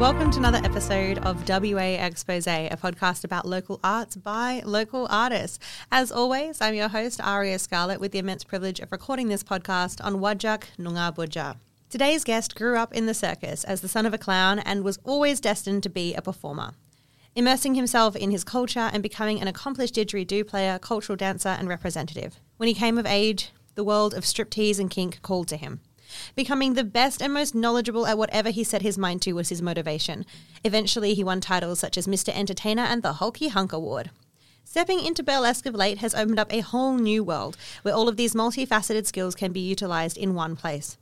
Welcome to another episode of WA Expose, a podcast about local arts by local artists. As always, I'm your host, Aria Scarlett, with the immense privilege of recording this podcast on Wajak Noongar Boodja. Today's guest grew up in the circus as the son of a clown and was always destined to be a performer. Immersing himself in his culture and becoming an accomplished didgeridoo player, cultural dancer, and representative. When he came of age, the world of striptease and kink called to him. Becoming the best and most knowledgeable at whatever he set his mind to was his motivation. Eventually, he won titles such as Mr. Entertainer and the Hulky Hunk Award. Stepping into burlesque of late has opened up a whole new world where all of these multifaceted skills can be utilized in one place.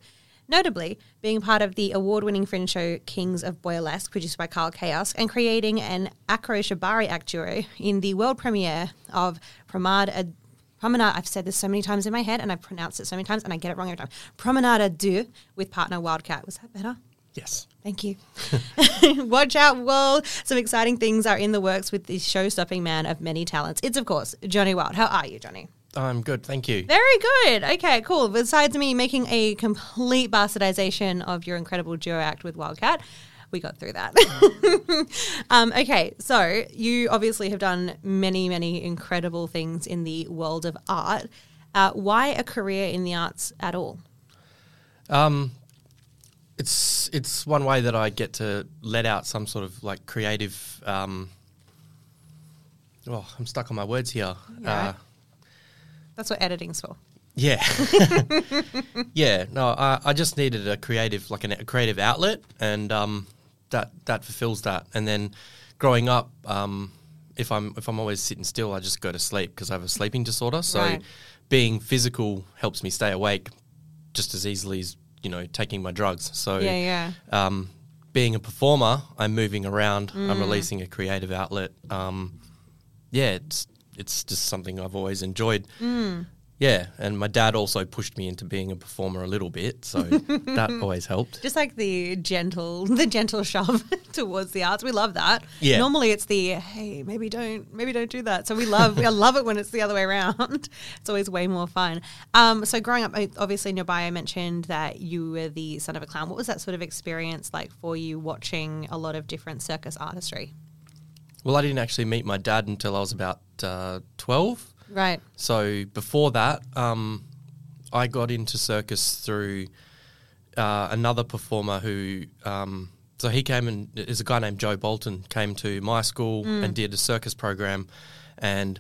Notably, being part of the award winning fringe show Kings of Boylesque, produced by Karl Kayoss, and creating an Acro Shibari act duo in the world premiere of Pramad Ad- Promenade, I've said this so many times in my head and I've pronounced it so many times and I get it wrong every time. Promenade deux with partner Wild Kat. Was that better? Yes. Thank you. Watch out, world. Some exciting things are in the works with this show stopping man of many talents. It's, of course, Johnny Wild. How are you, Johnny? I'm good, thank you. Very good. Okay, cool. Besides me making a complete bastardization of your incredible duo act with Wild Kat, we got through that. um, okay, so you obviously have done many, many incredible things in the world of art. Uh, why a career in the arts at all? Um, it's it's one way that I get to let out some sort of like creative. Um, oh, I'm stuck on my words here. Yeah. Uh, That's what editing's for. yeah, yeah. No, I, I just needed a creative, like an, a creative outlet, and um, that that fulfills that. And then growing up, um, if I'm if I'm always sitting still, I just go to sleep because I have a sleeping disorder. So Right. being physical helps me stay awake just as easily as you know taking my drugs. So Yeah, yeah. Um, being a performer, I'm moving around. Mm. I'm releasing a creative outlet. Um, yeah, it's it's just something I've always enjoyed. Mm. Yeah, and my dad also pushed me into being a performer a little bit, so that always helped. Just like the gentle, the gentle shove towards the arts. We love that. Yeah. Normally it's the hey, maybe don't, maybe don't do that. So we love, I love it when it's the other way around. It's always way more fun. Um, so growing up, obviously in your bio mentioned that you were the son of a clown. What was that sort of experience like for you watching a lot of different circus artistry? Well, I didn't actually meet my dad until I was about uh, twelve. Right. So before that, um, I got into circus through uh, another performer who. Um, so he came and is a guy named Joe Bolton came to my school and did a circus program, and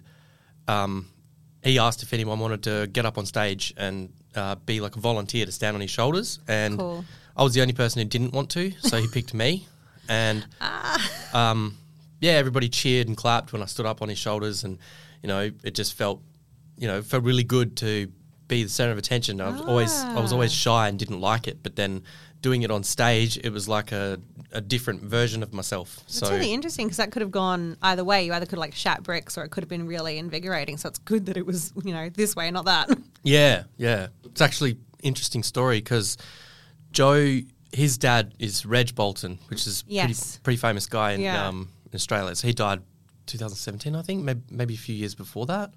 um, he asked if anyone wanted to get up on stage and uh, be like a volunteer to stand on his shoulders, and Cool. I was the only person who didn't want to, so he picked me, and um, yeah, everybody cheered and clapped when I stood up on his shoulders, and you know, it just felt, you know, it felt really good to be the center of attention. I was always, I was always shy and didn't like it, but then doing it on stage, it was like a, a different version of myself. It's so really interesting because that could have gone either way. You either could like shat bricks or it could have been really invigorating. So it's good that it was, you know, this way, not that. Yeah, yeah. It's actually interesting story because Joe, his dad is Reg Bolton, which is Yes. pretty pretty famous guy in, Yeah. um, in Australia. So he died 2017, I think, maybe, maybe a few years before that.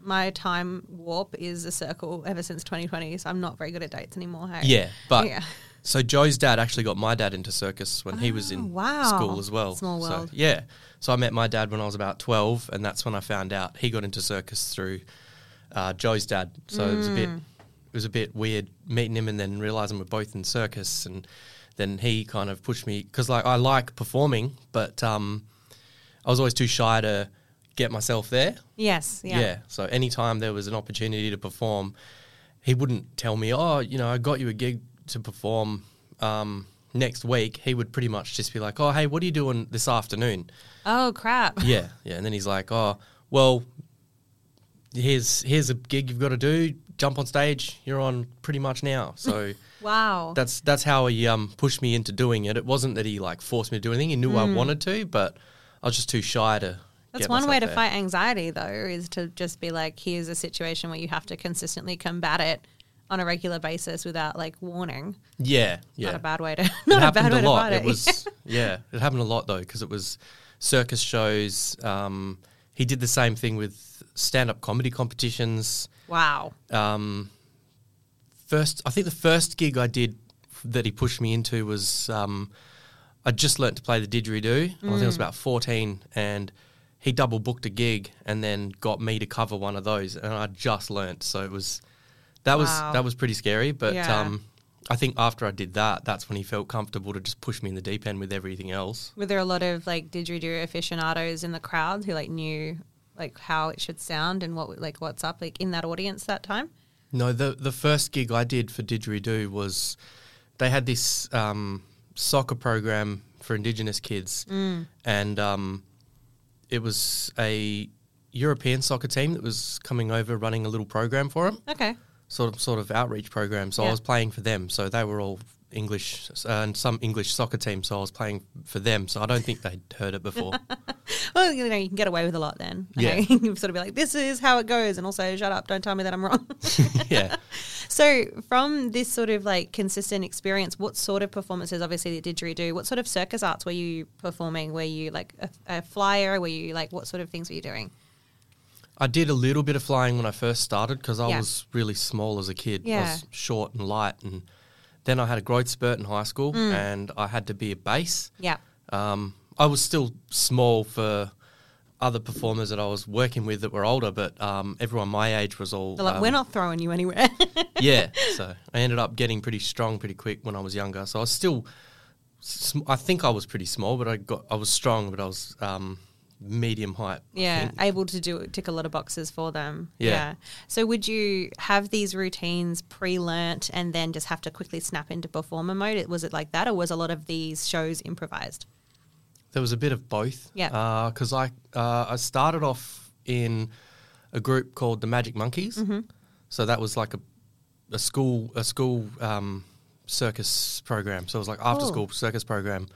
My time warp is a circle ever since 2020, so I'm not very good at dates anymore. Hey? Yeah, but Yeah. so Joe's dad actually got my dad into circus when he was in Oh, wow. school as well. Small So, world. yeah. So I met my dad when I was about 12, and that's when I found out he got into circus through uh, Joe's dad. So it was a bit Mm. it was a bit weird meeting him and then realizing we're both in circus and then he kind of pushed me because like I like performing, but um, I was always too shy to get myself there. Yes. Yeah. Yeah. So anytime there was an opportunity to perform, he wouldn't tell me, "Oh, you know, I got you a gig to perform um, next week, he would pretty much just be like, "Oh, hey, what are you doing this afternoon?" Oh crap! yeah, yeah, and then he's like, "Oh, well, here's here's a gig you've got to do. Jump on stage. You're on pretty much now." So. Wow. That's that's how he um, pushed me into doing it. It wasn't that he like forced me to do anything. He knew I wanted to, but I was just too shy to. That's one way to there. fight anxiety, though, is to just be like, here's a situation where you have to consistently combat it on a regular basis without like warning. Yeah, yeah. Not a bad way to. it Not a bad way a to fight It it. was yeah, it happened a lot though because it was circus shows. Um, he did the same thing with stand-up comedy competitions. wow. Um, first, I think the first gig I did that he pushed me into was um, I just learnt to play the didgeridoo. I think I was about fourteen, and he double booked a gig and then got me to cover one of those, and I just learnt. So it was that was that was pretty scary, but. Yeah. Um, I think after I did that, that's when he felt comfortable to just push me in the deep end with everything else. Were there a lot of like didgeridoo aficionados in the crowd who like knew like how it should sound and what like what's up like in that audience that time? No, the the first gig I did for Didgeridoo was they had this um, soccer program for Indigenous kids, and um, it was a European soccer team that was coming over running a little program for them, Okay. sort of sort of outreach program. So Yeah. I was playing for them. So they were all English uh, and some English soccer team. So I was playing for them. So I don't think they'd heard it before. Well, you know, you can get away with a lot then. Yeah. You can sort of be like, this is how it goes. And also, shut up, don't tell me that I'm wrong. yeah. so, from this sort of like consistent experience, what sort of performances, obviously, the didgeridoo, what sort of circus arts were you performing? Were you like a, a flyer? Were you like, what sort of things were you doing? I did a little bit of flying when I first started because I Yeah. was really small as a kid. I Yeah. was short and light, and then I had a growth spurt in high school, Mm. and I had to be a bass. Yeah. Um, I was still small for other performers that I was working with that were older, but um, everyone my age was all They're like, um, we're not throwing you anywhere. yeah. So I ended up getting pretty strong pretty quick when I was younger. So I was still, sm- I think I was pretty small, but I got I was strong, but I was um, medium height. Yeah, able to do tick a lot of boxes for them. Yeah. So would you have these routines pre-learnt and then just have to quickly snap into performer mode? Was it like that, or was a lot of these shows improvised? There was a bit of both. Yeah. Because I uh, I started off in a group called the Magic Monkeys. Mm-hmm. So that was like a a school a school um, circus program. So it was like after school circus program,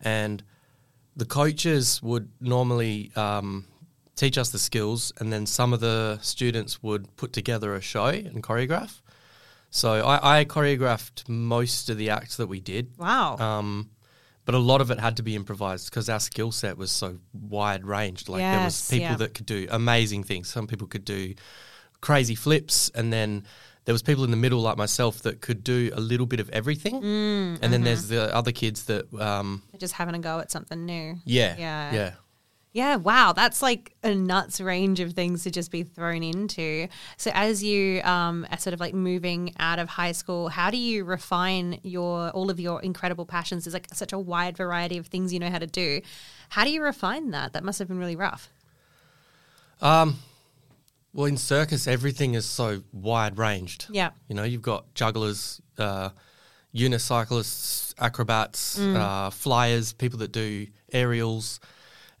and the coaches would normally um, teach us the skills, and then some of the students would put together a show and choreograph. So I, I choreographed most of the acts that we did. Wow. Um, but a lot of it had to be improvised because our skill set was so wide ranged. Like there was people yeah. that could do amazing things. Some people could do crazy flips, and then there was people in the middle like myself that could do a little bit of everything. Mm, and then there's mm-hmm. the other kids that, um, just having a go at something new. yeah, Yeah. yeah. Yeah, wow, that's like a nuts range of things to just be thrown into. So, as you um, are sort of like moving out of high school, how do you refine your all of your incredible passions? There's like such a wide variety of things you know how to do. How do you refine that? That must have been really rough. Well, in circus, everything is so wide ranged. Yeah. You know, you've got jugglers, uh, unicyclists, acrobats, Mm. uh, flyers, people that do aerials.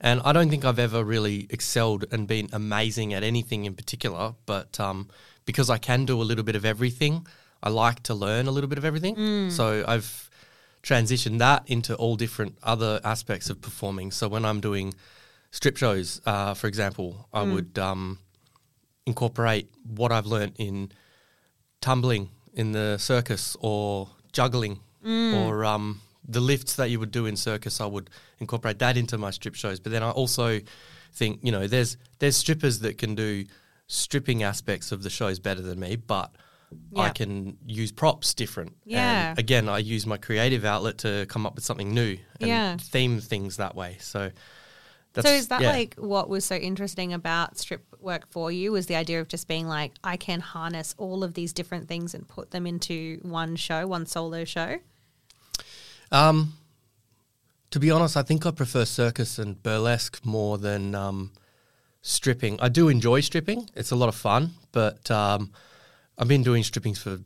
And I don't think I've ever really excelled and been amazing at anything in particular. But um, because I can do a little bit of everything, I like to learn a little bit of everything. Mm. So I've transitioned that into all different other aspects of performing. So when I'm doing strip shows, uh, for example, I Mm. would um, incorporate what I've learnt in tumbling in the circus or juggling or um, the lifts that you would do in circus. I would incorporate that into my strip shows. But then I also think, you know, there's there's strippers that can do stripping aspects of the shows better than me, but I can use props different. Yeah. And again, I use my creative outlet to come up with something new and Yeah. theme things that way. So that's, so, is that yeah. like what was so interesting about strip work for you? Was the idea of just being like, I can harness all of these different things and put them into one show, one solo show? Um, to be honest, I think I prefer circus and burlesque more than um, stripping. I do enjoy stripping; it's a lot of fun. But um, I've been doing strippings for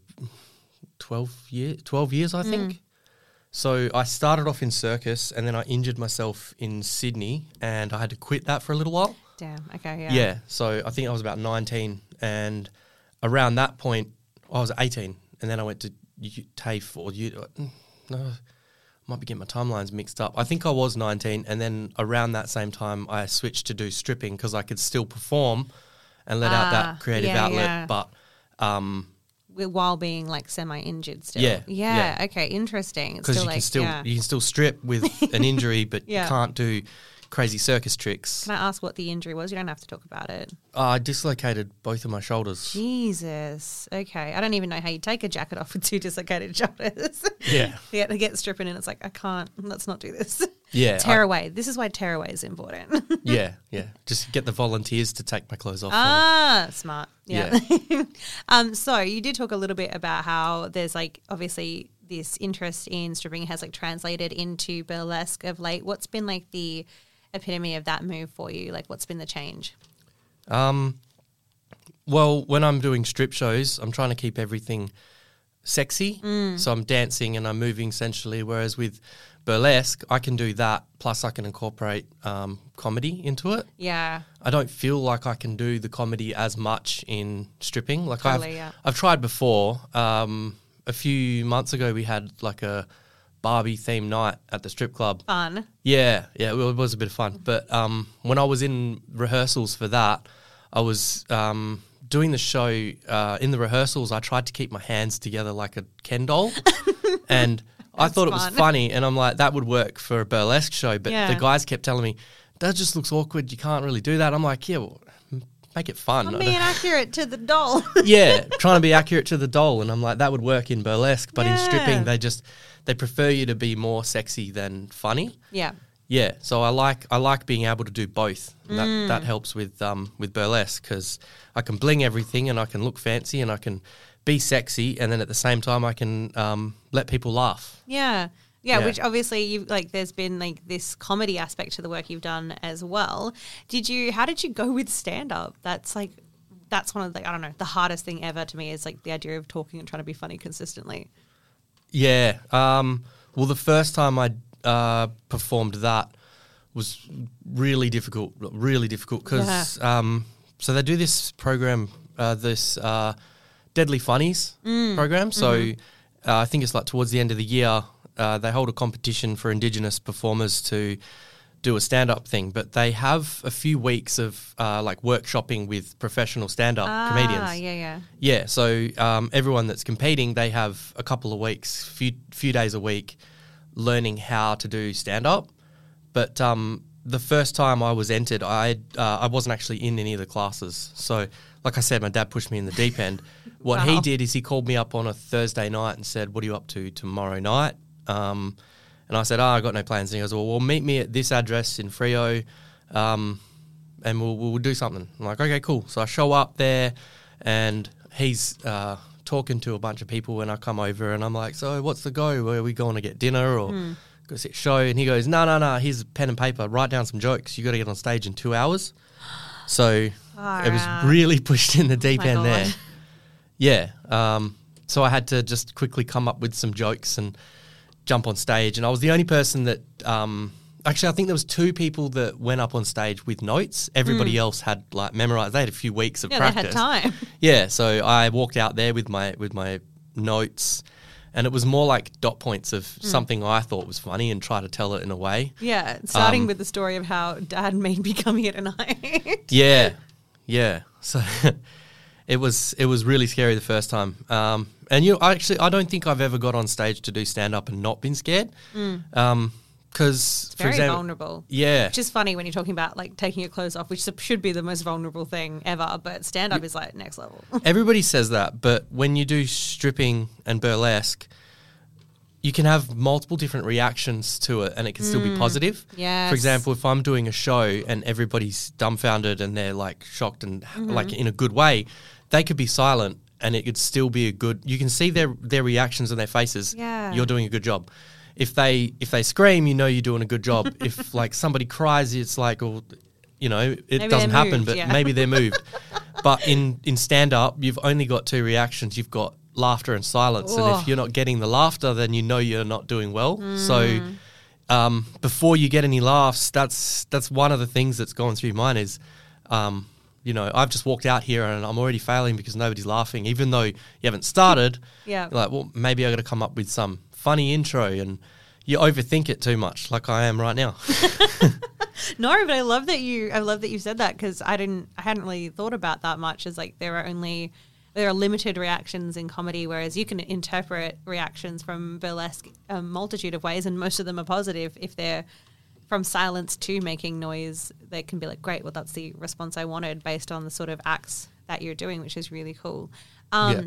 twelve years. Twelve years, I think. So I started off in circus, and then I injured myself in Sydney, and I had to quit that for a little while. Damn. Okay. Yeah. Yeah. So I think I was about 19. And around that point, I was 18. And then I went to U- TAFE or U- no, I might be getting my timelines mixed up. I think I was 19. And then around that same time, I switched to do stripping because I could still perform and let out Ah, that creative yeah, outlet. yeah. But um, While being like semi-injured still. Yeah, Yeah. yeah. Okay. Interesting. Because still you like can still yeah. you can still strip with an injury, but Yeah. you can't do crazy circus tricks. Can I ask what the injury was? You don't have to talk about it. Uh, I dislocated both of my shoulders. Jesus. Okay. I don't even know how you take a jacket off with two dislocated shoulders. Yeah. yeah. To get stripping and it's like, I can't, let's not do this. Yeah, I- Tearaway. This is why tearaway is important. yeah, yeah. Just get the volunteers to take my clothes off. ah, smart. Yeah. um, so you did talk a little bit about how there's like obviously this interest in stripping has like translated into burlesque of late. What's been like the epitome of that move for you? Like what's been the change? Um, well, when I'm doing strip shows, I'm trying to keep everything sexy. So I'm dancing and I'm moving sensually. Whereas with burlesque, I can do that. Plus, I can incorporate um, comedy into it. Yeah. I don't feel like I can do the comedy as much in stripping. Like Totally, I've yeah. I've tried before. Um, a few months ago, we had like a Barbie themed night at the strip club. Fun. Yeah, yeah, it was a bit of fun. But um, when I was in rehearsals for that, I was um, doing the show. Uh, in the rehearsals, I tried to keep my hands together like a Ken doll, and I thought it was funny. And I'm like, that would work for a burlesque show. But Yeah. the guys kept telling me that just looks awkward. You can't really do that. I'm like, yeah, well, make it fun. I'm being accurate to the doll. yeah, trying to be accurate to the doll, and I'm like, that would work in burlesque, but in stripping, they just they prefer you to be more sexy than funny. yeah. Yeah, so I like I like being able to do both. And That Mm. that helps with um with burlesque because I can bling everything and I can look fancy and I can be sexy and then at the same time I can um let people laugh. Yeah. Yeah, Yeah. which obviously you like there's been like this comedy aspect to the work you've done as well. Did you how did you go with stand up? That's like that's one of the I don't know, the hardest thing ever to me is like the idea of talking and trying to be funny consistently. Yeah. Um. Well, the first time I uh, performed that was really difficult. Really difficult because um. So they do this program, uh, this uh, Deadly Funnies program. So uh, I think it's like towards the end of the year, uh, they hold a competition for Indigenous performers to do a stand-up thing. But they have a few weeks of uh, like workshopping with professional stand-up comedians. Ah, yeah, yeah. Yeah, so um, everyone that's competing, they have a couple of weeks, few few days a week, learning how to do stand up. But um, the first time I was entered, I uh, I wasn't actually in any of the classes. So, like I said, my dad pushed me in the deep end. What he did is he called me up on a Thursday night and said, "What are you up to tomorrow night?" Um, and I said, "Oh, I got no plans." And he goes, "Well, well, meet me at this address in Freo." Um, and we'll, we'll do something. I'm like, okay, cool. So I show up there and he's uh, talking to a bunch of people when I come over and I'm like, so what's the go? Where are we going to get dinner or go see a show? And he goes, no, no, no, here's a pen and paper. Write down some jokes. You got to get on stage in two hours. So Far it was out. really pushed in the deep my end God. there. Yeah. Um, so I had to just quickly come up with some jokes and jump on stage. And I was the only person that, um, actually, I think there was two people that went up on stage with notes. Everybody else had like memorized. They had a few weeks of Yeah, practice. they had time. Yeah. So I walked out there with my with my notes. And it was more like dot points of Hmm. something I thought was funny and try to tell it in a way. Yeah, starting Um, with the story of how dad made me come here tonight. Yeah, yeah. So it was it was really scary the first time. Um, and you know, actually I don't think I've ever got on stage to do stand up and not been scared. Um 'cause for Very example, vulnerable. Yeah, Which is funny when you're talking about like taking your clothes off, which should be the most vulnerable thing ever, but stand up is like next level. everybody says that, but when you do stripping and burlesque. You can have multiple different reactions to it, and it can still be positive. Mm. Yes. For example, if I'm doing a show and everybody's dumbfounded and they're like shocked and Mm-hmm. like in a good way, they could be silent and it could still be a good. You can see their their reactions on their faces. Yeah. you're doing a good job. If they if they scream, you know you're doing a good job. if like somebody cries, it's like, well, you know, it Maybe doesn't happen, moved, but yeah. maybe they're moved. but in in stand up, you've only got two reactions. You've got laughter and silence. And Oh. if you're not getting the laughter, then you know you're not doing well. Mm. So um, before you get any laughs, that's that's one of the things that's gone through mine is, um, you know, I've just walked out here and I'm already failing because nobody's laughing, even though you haven't started. Yeah. Like, well, maybe I got to come up with some funny intro, and you overthink it too much, like I am right now. No, but I love that you. I love that you said that because I didn't. I hadn't really thought about that much. As like there are only there are limited reactions in comedy, whereas you can interpret reactions from burlesque a multitude of ways, and most of them are positive. If they're from silence to making noise, they can be like, great. Well, that's the response I wanted based on the sort of acts that you're doing, which is really cool. Um, Yeah.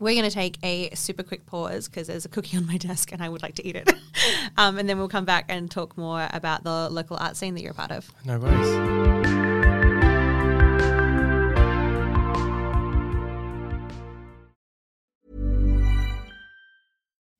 We're going to take a super quick pause because there's a cookie on my desk and I would like to eat it. um, and then we'll come back and talk more about the local art scene that you're a part of. no worries.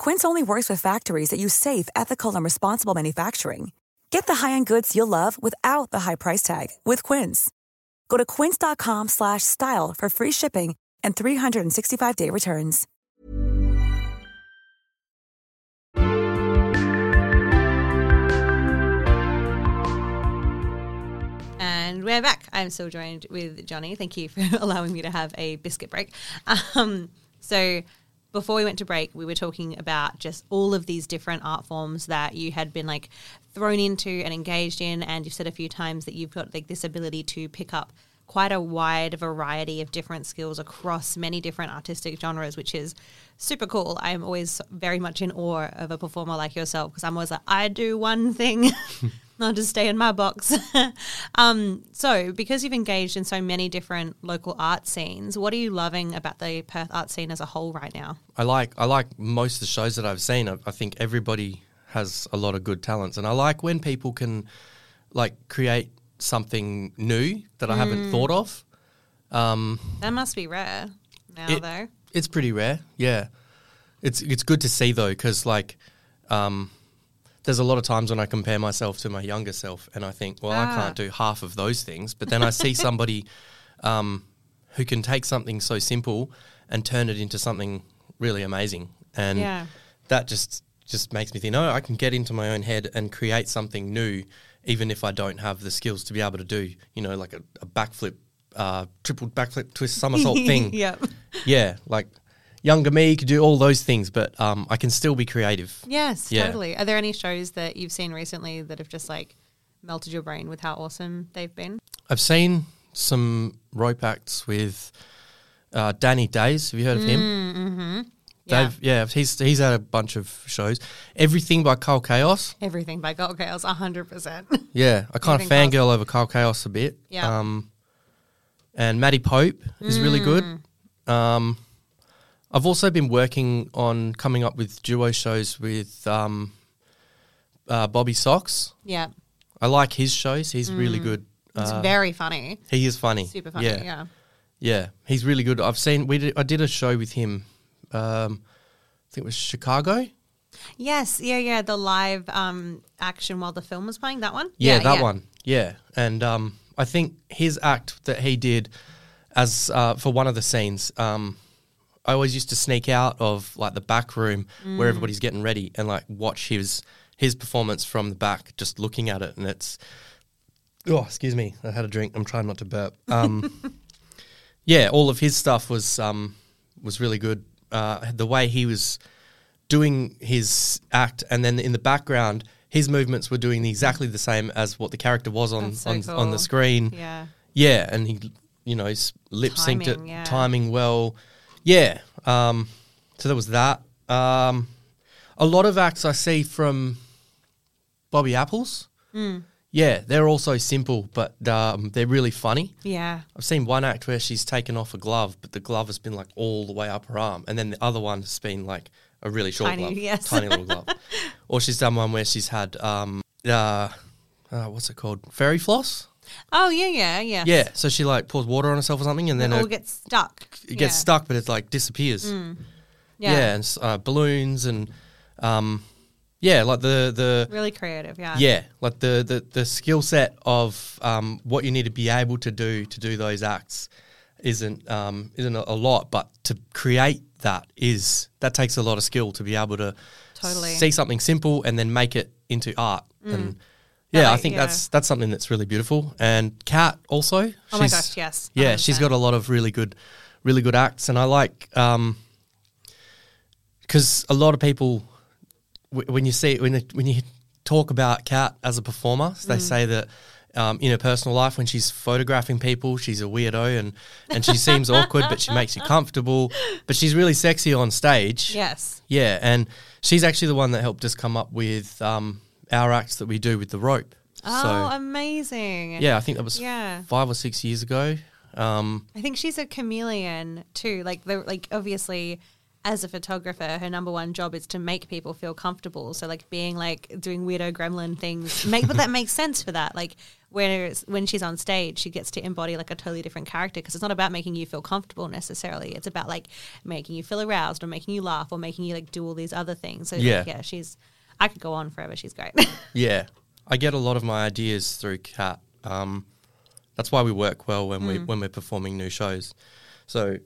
Quince only works with factories that use safe, ethical, and responsible manufacturing. Get the high-end goods you'll love without the high price tag with Quince. Go to quince.com slash style for free shipping and 365-day returns. And we're back. I'm still joined with Johnny. Thank you for allowing me to have a biscuit break. Um, so, before we went to break, we were talking about just all of these different art forms that you had been like thrown into and engaged in. And you've said a few times that you've got like this ability to pick up quite a wide variety of different skills across many different artistic genres, which is super cool. I'm always very much in awe of a performer like yourself because I'm always like, I do one thing. I'll just stay in my box. um, so, because you've engaged in so many different local art scenes, what are you loving about the Perth art scene as a whole right now? I like I like most of the shows that I've seen. I, I think everybody has a lot of good talents, and I like when people can like create something new that I haven't thought of. That must be rare now, It- though. It's pretty rare, yeah. It's it's good to see though, because like, um, there's a lot of times when I compare myself to my younger self, and I think, well, I Ah. can't do half of those things. But then I see somebody um, who can take something so simple and turn it into something really amazing, and Yeah. that just just makes me think, oh, I can get into my own head and create something new, even if I don't have the skills to be able to do, you know, like a, a backflip, uh, triple backflip twist somersault thing. Yep. Yeah, like younger me could do all those things, but um, I can still be creative. Yes, Yeah. totally. Are there any shows that you've seen recently that have just like melted your brain with how awesome they've been? I've seen some rope acts with uh, Danny Days. Have you heard of him? Mm, Yeah. Dave, yeah, he's he's had a bunch of shows. Everything by Karl Kayoss. Everything by Gold Chaos, 100%. Yeah, I kind of fangirl over Karl Kayoss a bit. Yeah. Um, and Maddie Pope is really good. Mm. Um, I've also been working on coming up with duo shows with um, uh, Bobby Socks. yeah. I like his shows. He's really good. He's Uh, very funny. he is funny. Super funny, Yeah, yeah. yeah. He's really good. I've seen. We did, I did a show with him. Um, I think it was Chicago. Yes, yeah, yeah. The live um, action while the film was playing, that one? Yeah, that one. Yeah, and um, I think his act that he did as uh, for one of the scenes. Um, I always used to sneak out of like the back room where everybody's getting ready and like watch his his performance from the back, just looking at it, and it's oh, excuse me, I had a drink. I'm trying not to burp. Um, yeah, all of his stuff was um, was really good. Uh, the way he was doing his act, and then in the background, his movements were doing exactly the same as what the character was on so on, on the screen. Yeah. Yeah, and he, you know, lip synced it, yeah. timing well. Yeah. Um, so there was that. Um, a lot of acts I see from Bobby Apples. Hmm. Yeah, they're also simple, but um, they're really funny. Yeah. I've seen one act where she's taken off a glove, but the glove has been like all the way up her arm, and then the other one has been like a really short Tiny, glove, yes. tiny little glove. Or she's done one where she's had um, uh, uh, what's it called, fairy floss. Oh yeah, yeah, yeah. Yeah, so she like pours water on herself or something, and then It all gets stuck. it gets Yeah. stuck, but it like disappears. Yeah. Yeah, and uh, balloons and um, yeah, like the the Really creative. Yeah. yeah, like the the, the skill set of um, what you need to be able to do to do those acts isn't um, isn't a, a lot, but to create that is that takes a lot of skill to be able to Totally. see something simple and then make it into art. And yeah, I think yeah. that's that's something that's really beautiful. And Kat also, Oh my gosh, yes, yeah, she's 100%. got a lot of really good, really good acts, and I like because a lot of people w- when you see when you- when you talk about Kat as a performer, they Mm. say that. Um, in her personal life, when she's photographing people, she's a weirdo and, and she seems awkward, but she makes you comfortable. But she's really sexy on stage. Yes. Yeah, and she's actually the one that helped us come up with um, our acts that we do with the rope. Oh, so amazing. yeah, I think that was Yeah. five or six years ago. Um, I think she's a chameleon too. Like the like obviously as a photographer, her number one job is to make people feel comfortable. So like being like doing weirdo gremlin things, make but that makes sense for that. Like when when she's on stage, she gets to embody like a totally different character because it's not about making you feel comfortable necessarily. It's about like making you feel aroused or making you laugh or making you like do all these other things. So Yeah. like, yeah, she's. I could go on forever. She's great. yeah, I get a lot of my ideas through Kat. Um, that's why we work well when we when we're performing new shows. So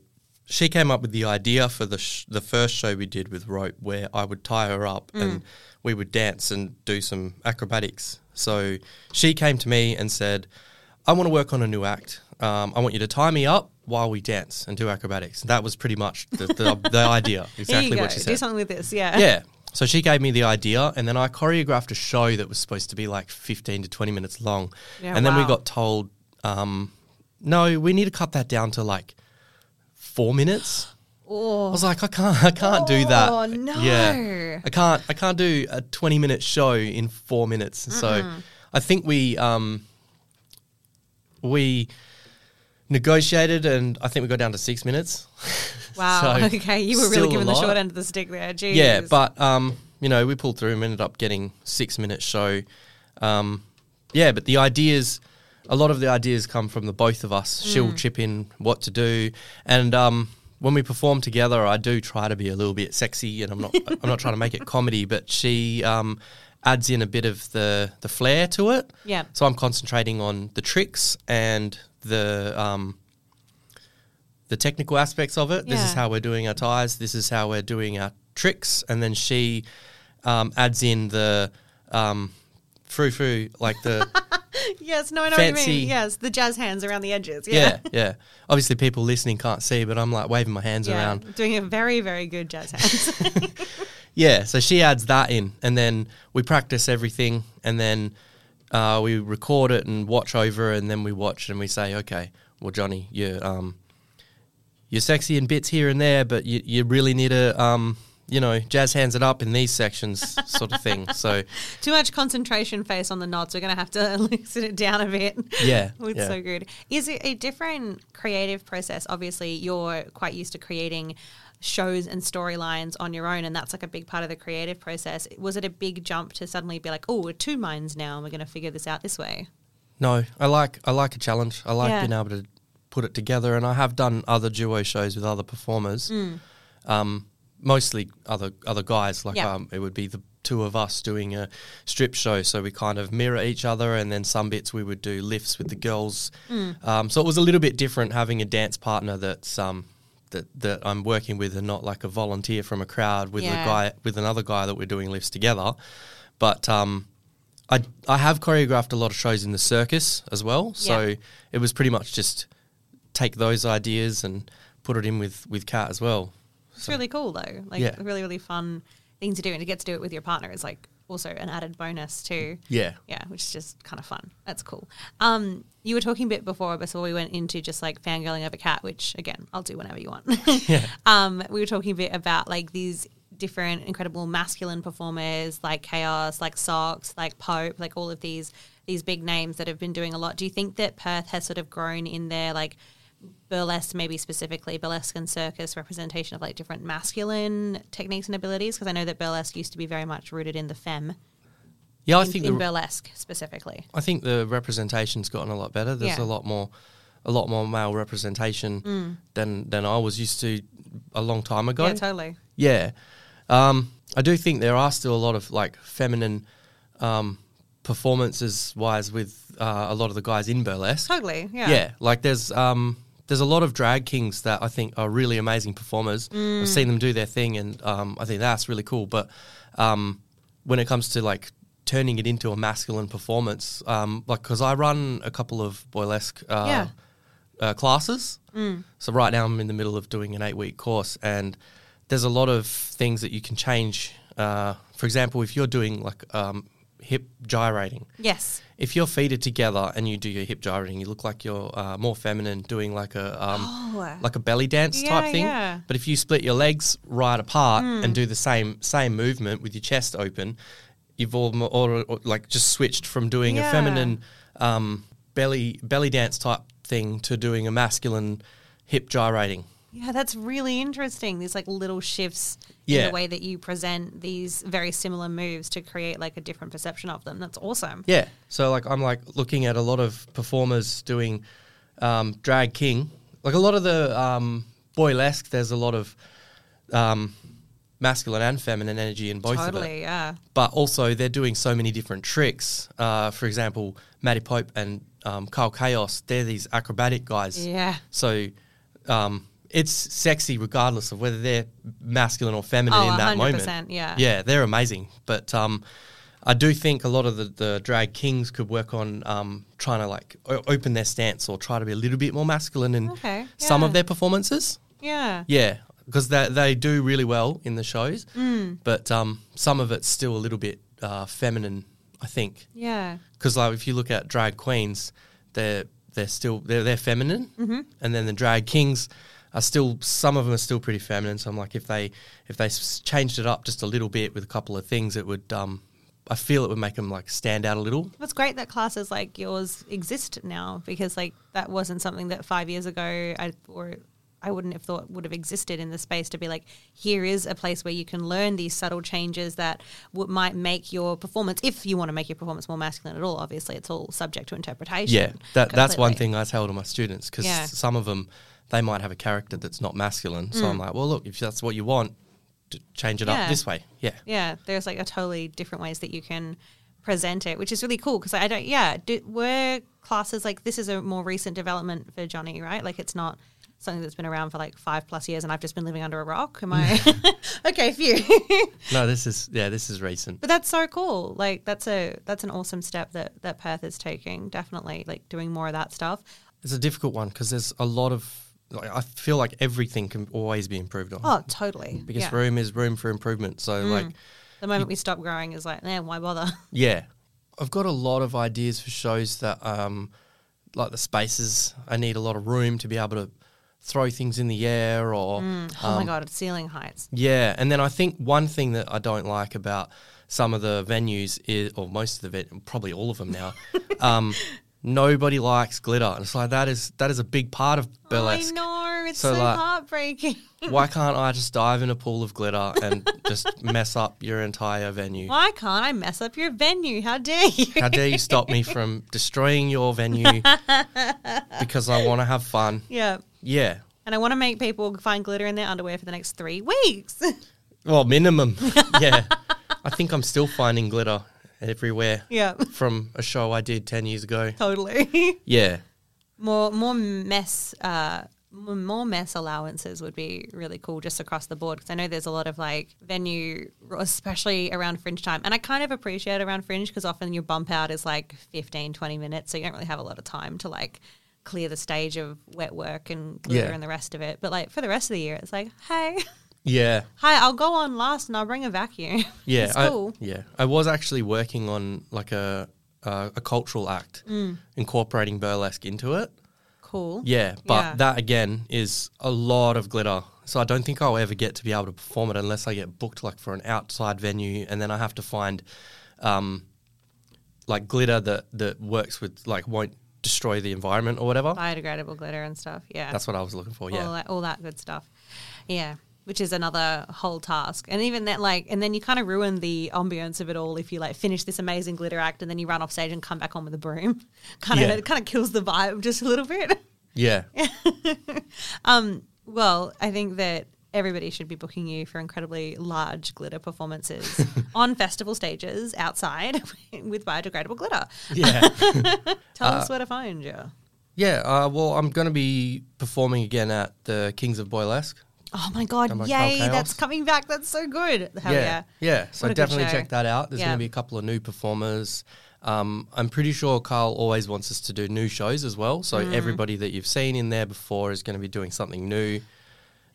she came up with the idea for the sh- the first show we did with rope, where I would tie her up and we would dance and do some acrobatics. So she came to me and said, "I want to work on a new act. Um, I want you to tie me up while we dance and do acrobatics." That was pretty much the, the, the idea. Exactly what she said Do something with this. Yeah. yeah. So she gave me the idea, and then I choreographed a show that was supposed to be like 15 to 20 minutes long. Yeah, and then we got told, um, no, we need to cut that down to like four minutes. I was like, I can't, I can't do that. Oh, no. Yeah, I can't, I can't do a 20 minute show in four minutes. So I think we, um, we negotiated, and I think we got down to six minutes. Wow. So, okay. You were really a giving the short end of the stick there. Jeez. Yeah, but um, you know, we pulled through and ended up getting six minute show. Um, yeah, but the ideas, a lot of the ideas come from the both of us. She'll Mm. chip in what to do, and um, when we perform together, I do try to be a little bit sexy, and I'm not, I'm not trying to make it comedy, but she um, adds in a bit of the the flair to it. Yeah. So I'm concentrating on the tricks and the um, the technical aspects of it. This is how we're doing our ties. This is how we're doing our tricks, and then she um, adds in the um, frou frou, like the Yes, no, I know what you mean. Yes, the jazz hands around the edges. Yeah. yeah, yeah. Obviously, people listening can't see, but I'm like waving my hands Yeah, around. doing a very, very good jazz hands. Yeah, so she adds that in, and then we practice everything, and then uh, we record it and watch over, and then we watch and we say, okay, well, Johnny, you um, you're sexy in bits here and there, but you you really need to um, you know, jazz hands it up in these sections, sort of thing. So Too much concentration face on the knots. We're going to have to loosen it down a bit. Yeah, it's yeah. so good. Is it a different creative process? Obviously, you're quite used to creating shows and storylines on your own, and that's like a big part of the creative process. Was it a big jump to suddenly be like, oh, we're two minds now, and we're going to figure this out this way? No, I like I like a challenge. I like Yeah. being able to put it together, and I have done other duo shows with other performers. Mm. Um, mostly other other guys. Like Yeah. um, it would be the two of us doing a strip show, so we kind of mirror each other, and then some bits we would do lifts with the girls. Mm. Um, so it was a little bit different having a dance partner that's um, that that I'm working with, and not like a volunteer from a crowd with Yeah. a guy with another guy that we're doing lifts together. But um, I I have choreographed a lot of shows in the circus as well, so Yeah. it was pretty much just take those ideas and put it in with with Kat as well. It's really cool though. Like Yeah. really, really fun thing to do, and to get to do it with your partner is like also an added bonus too. Yeah. Yeah, which is just kind of fun. That's cool. Um, you were talking a bit before, before we went into just like fangirling over Kat, which again, I'll do whenever you want. yeah. Um, we were talking a bit about like these different incredible masculine performers like Kayoss, like Socks, like Pope, like all of these these big names that have been doing a lot. Do you think that Perth has sort of grown in their like burlesque, maybe specifically burlesque and circus representation of like different masculine techniques and abilities? Because I know that burlesque used to be very much rooted in the femme. Yeah, I in, think in the, burlesque specifically. I think the representation's gotten a lot better. There's Yeah. a lot more, a lot more male representation than than I was used to a long time ago. Yeah, totally. Yeah. Um, I do think there are still a lot of like feminine um, performances wise with uh, a lot of the guys in burlesque. Totally. Yeah. Yeah, like there's um, there's a lot of drag kings that I think are really amazing performers. Mm. I've seen them do their thing, and um, I think that's really cool. But um, when it comes to like turning it into a masculine performance, um, like because I run a couple of boylesque uh, Yeah. uh, classes, Mm. so right now I'm in the middle of doing an eight week course, and there's a lot of things that you can change. Uh, for example, if you're doing like um, hip gyrating, Yes. if your feet are together and you do your hip gyrating, you look like you're uh, more feminine, doing like a um, Oh. like a belly dance Yeah, type thing. yeah. But if you split your legs right apart and do the same same movement with your chest open, you've all, or, or, like just switched from doing Yeah. a feminine um, belly belly dance type thing to doing a masculine hip gyrating. Yeah, that's really interesting. These like little shifts in the way that you present these very similar moves to create like a different perception of them. That's awesome. Yeah. So like I'm like looking at a lot of performers doing um, drag king. Like a lot of the um, boylesque, there's a lot of um, masculine and feminine energy in both of it. totally. Yeah. But also they're doing so many different tricks. Uh, for example, Matty Pope and um, Karl Kayoss, they're these acrobatic guys. Yeah. So um, it's sexy regardless of whether they're masculine or feminine Oh, in that 100%, moment. yeah. Yeah, they're amazing. But um, I do think a lot of the, the drag kings could work on um, trying to like o- open their stance or try to be a little bit more masculine in Okay, some of their performances. Yeah. Yeah, because they, they do really well in the shows. Mm. But um, some of it's still a little bit uh, feminine, I think Yeah. because like if you look at drag queens, they're they're still they're they're feminine, mm-hmm. and then the drag kings are still some of them are still pretty feminine. So I'm like, if they if they changed it up just a little bit with a couple of things, it would um I feel it would make them like stand out a little. It's great that classes like yours exist now because like that wasn't something that five years ago I or I wouldn't have thought would have existed in the space to be like here is a place where you can learn these subtle changes that w- might make your performance if you want to make your performance more masculine at all obviously it's all subject to interpretation Yeah, that that's one thing I tell to my students because Yeah. some of them they might have a character that's not masculine. So I'm like, well, look, if that's what you want, change it Mm. Yeah. up this way. Yeah. yeah there's like a totally different ways that you can present it which is really cool because I don't yeah do, were classes like this is a more recent development for Johnny right like it's not something that's been around for like five plus years and I've just been living under a rock am I okay phew No, this is yeah, this is recent. but that's so cool like that's a that's an awesome step that that Perth is taking definitely like doing more of that stuff It's a difficult one because there's a lot of. Like, I feel like everything can always be improved on. oh totally because yeah. Mm. room is room for improvement. So like, the moment we stop growing is like eh, why bother yeah, I've got a lot of ideas for shows that um, like the spaces. I need a lot of room to be able to throw things in the air or oh my um, god it's ceiling heights yeah. And then I think one thing that I don't like about some of the venues is, or most of the ven- probably all of them now. um, Nobody likes glitter, and it's like that is that is a big part of burlesque. I know it's So, so, like, heartbreaking. Why can't I just dive in a pool of glitter and just mess up your entire venue? Why can't I mess up your venue? How dare you? How dare you stop me from destroying your venue because I want to have fun? yeah. Yeah. And I want to make people find glitter in their underwear for the next three weeks. Well, minimum. yeah. I think I'm still finding glitter everywhere yeah, from a show I did 10 years ago. totally. Yeah. more more mess. Uh, more mess allowances would be really cool just across the board because I know there's a lot of like venue, especially around fringe time. And I kind of appreciate around fringe because often your bump out is like 15, 20 minutes. So you don't really have a lot of time to like clear the stage of wet work and glitter Yeah. and the rest of it. But like for the rest of the year, it's like, hey, Yeah, Hi, I'll go on last and I'll bring a vacuum. yeah, it's I, cool. yeah. I was actually working on like a uh, a cultural act, Mm. incorporating burlesque into it. Cool. Yeah, but Yeah. that again is a lot of glitter. So I don't think I'll ever get to be able to perform it unless I get booked like for an outside venue, and then I have to find um, like glitter that that works with like won't destroy the environment or whatever. Biodegradable glitter and stuff. Yeah. That's what I was looking for. Yeah, all that, all that good stuff. Yeah, which is another whole task. And even that, like, and then you kind of ruin the ambience of it all if you like finish this amazing glitter act and then you run off stage and come back on with a broom. Kind of, Yeah. it kind of kills the vibe just a little bit. yeah, well, I think that everybody should be booking you for incredibly large glitter performances on festival stages outside with biodegradable glitter. yeah. Tell us where to find you. Yeah, uh, well, I'm going to be performing again at the Kings of Boylesque. Oh my god! Yay, that's coming back. That's so good. Hell yeah! yeah. So a good definitely check that out. There's Yeah. going to be a couple of new performers. Um, I'm pretty sure Karl always wants us to do new shows as well. So Mm. everybody that you've seen in there before is going to be doing something new.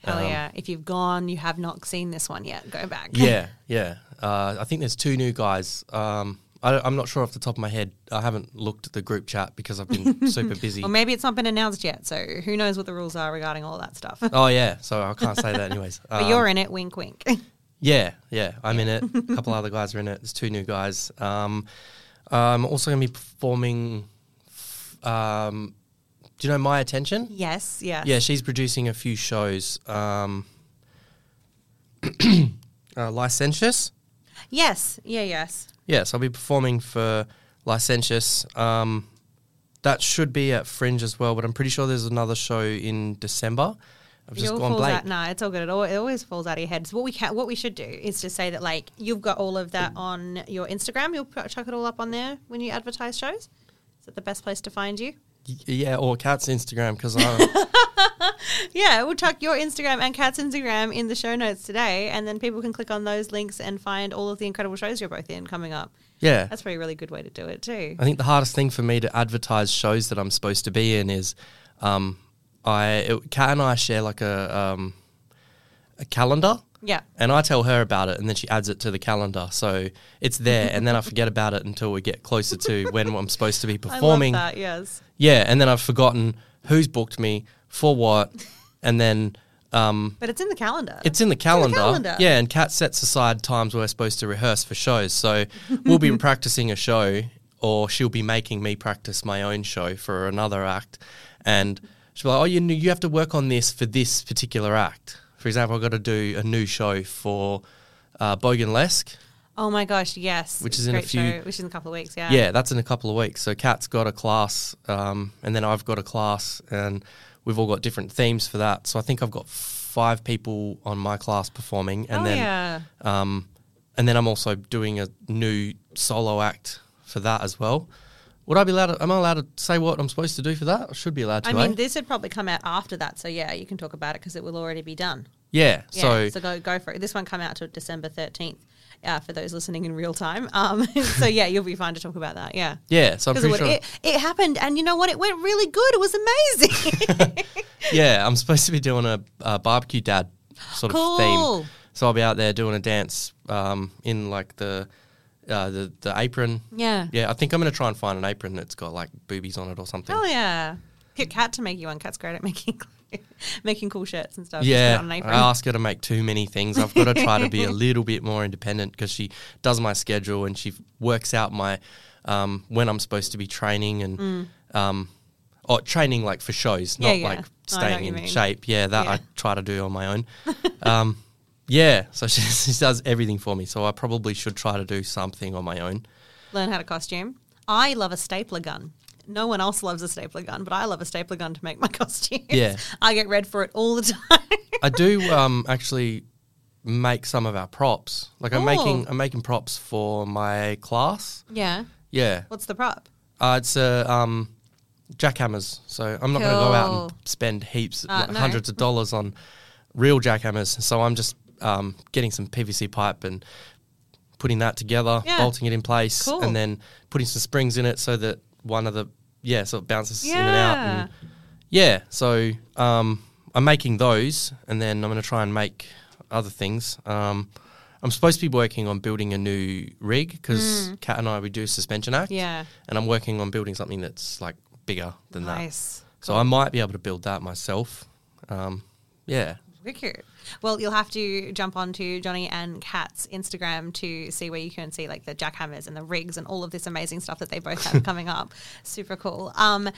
Hell Um, yeah! If you've gone, you have not seen this one yet. Go back. Yeah, yeah. Uh, I think there's two new guys. Um, I, I'm not sure off the top of my head. I haven't looked at the group chat because I've been super busy. Or maybe it's not been announced yet, so who knows what the rules are regarding all that stuff. oh yeah, so I can't say that anyways. but Um, you're in it. Wink, wink. Yeah, yeah, I'm in it. A couple other guys are in it. There's two new guys. Um, I'm also going to be performing. Um, do you know My Attention? yes. Yeah. Yeah, she's producing a few shows. Um, uh, Licentious? Yes. Yeah. Yes. Yes, I'll be performing for Licentious. Um, that should be at Fringe as well, but I'm pretty sure there's another show in December. I've It just gone falls blank. out. No, it's all good. It, al- it always falls out of your head. So what we can, what we should do is to say that like you've got all of that on your Instagram. You'll chuck it all up on there when you advertise shows. Is that the best place to find you? Y- Yeah, or Kat's Instagram because I. Yeah, we'll chuck your Instagram and Kat's Instagram in the show notes today, and then people can click on those links and find all of the incredible shows you're both in coming up. yeah, That's probably a really good way to do it too. I think the hardest thing for me to advertise shows that I'm supposed to be in is, um, I it, Kat and I share like a um, a calendar, Yeah. and I tell her about it, and then she adds it to the calendar, so it's there, and then I forget about it until we get closer to when I'm supposed to be performing. I love that. Yes. Yeah, and then I've forgotten who's booked me for what, and then. Um, But it's in the calendar. it's in the calendar. calendar. Yeah, and Kat sets aside times we're supposed to rehearse for shows. So we'll be practicing a show, or she'll be making me practice my own show for another act. And she'll be like, oh, you, you have to work on this for this particular act. For example, I've got to do a new show for uh, Bogan Lesk. oh my gosh, yes. Which is in a few- show, which is in a couple of weeks. Yeah. Yeah, that's in a couple of weeks. So Kat's got a class, um, and then I've got a class, and we've all got different themes for that. So I think I've got five people on my class performing, and oh then yeah. um, and then I'm also doing a new solo act for that as well. Would I be allowed? To, am I allowed to say what I'm supposed to do for that? I should be allowed to. I mean, eh? this would probably come out after that, so yeah, you can talk about it because it will already be done. yeah. Yeah, So, so, go go for it. This one come out to December thirteenth. Uh, for those listening in real time, um, so yeah, you'll be fine to talk about that. Yeah, yeah. So I'm pretty it, sure. it, it happened, and you know what? It went really good. It was amazing. yeah, I'm supposed to be doing a, a barbecue dad sort Cool. of theme. So I'll be out there doing a dance um, in like the uh, the the apron. yeah. Yeah, I think I'm gonna try and find an apron that's got like boobies on it or something. Oh yeah. Get Kat to make you one. Kat's great at making making cool shirts and stuff. Just put it Yeah, on an apron. I ask her to make too many things. I've got to try to be a little bit more independent because she does my schedule and she works out my um, when I'm supposed to be training and um, or training like for shows, Mm. Yeah, not yeah. like I know what staying in shape. Yeah, that Yeah. I try to do on my own. um, yeah, so she, she does everything for me. So I probably should try to do something on my own. Learn how to costume. I love a stapler gun. No one else loves a stapler gun, but I love a stapler gun to make my costumes. Yeah. I get red for it all the time. I do um, actually make some of our props. Like I'm Ooh. making I'm making props for my class. yeah. Yeah, What's the prop? Uh, it's a um, jackhammers. So I'm not going to go out and spend heaps, Uh, like no. hundreds of dollars on real jackhammers. So I'm just um, getting some PVC pipe and putting that together, Yeah. bolting it in place, Cool. and then putting some springs in it so that one of the yeah, so it bounces in and out. Yeah. And yeah, so um, I'm making those, and then I'm going to try and make other things. Um, I'm supposed to be working on building a new rig because Kat and I we do suspension act. Mm. Yeah. and I'm working on building something that's like bigger than that. Nice. So I might be able to build that myself. Um, yeah, Wicked. Well, you'll have to jump onto Johnny and Kat's Instagram to see where you can see like the jackhammers and the rigs and all of this amazing stuff that they both have coming up. Super cool. Um,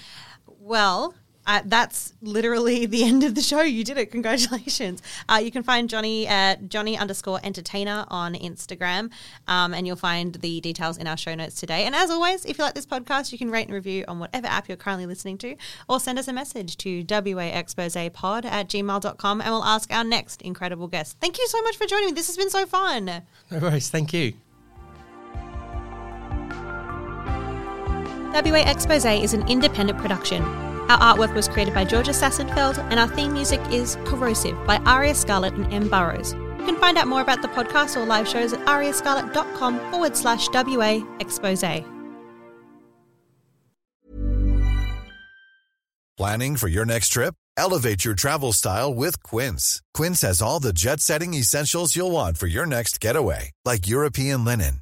well. Uh, that's literally the end of the show. You did it. Congratulations. Uh, you can find Johnny at Johnny underscore entertainer on Instagram. Um, and you'll find the details in our show notes today. And as always, if you like this podcast, you can rate and review on whatever app you're currently listening to or send us a message to waexposepod at gmail.com and we'll ask our next incredible guest. Thank you so much for joining me. This has been so fun. no worries. Thank you. WA Expose is an independent production. Our artwork was created by Georgia Sassenfeld, and our theme music is Corrosive by Aria Scarlett and M. Burrows. You can find out more about the podcast or live shows at ariascarlett.com forward slash WA Expose. Planning for your next trip? Elevate your travel style with Quince. Quince has all the jet setting essentials you'll want for your next getaway, like European linen,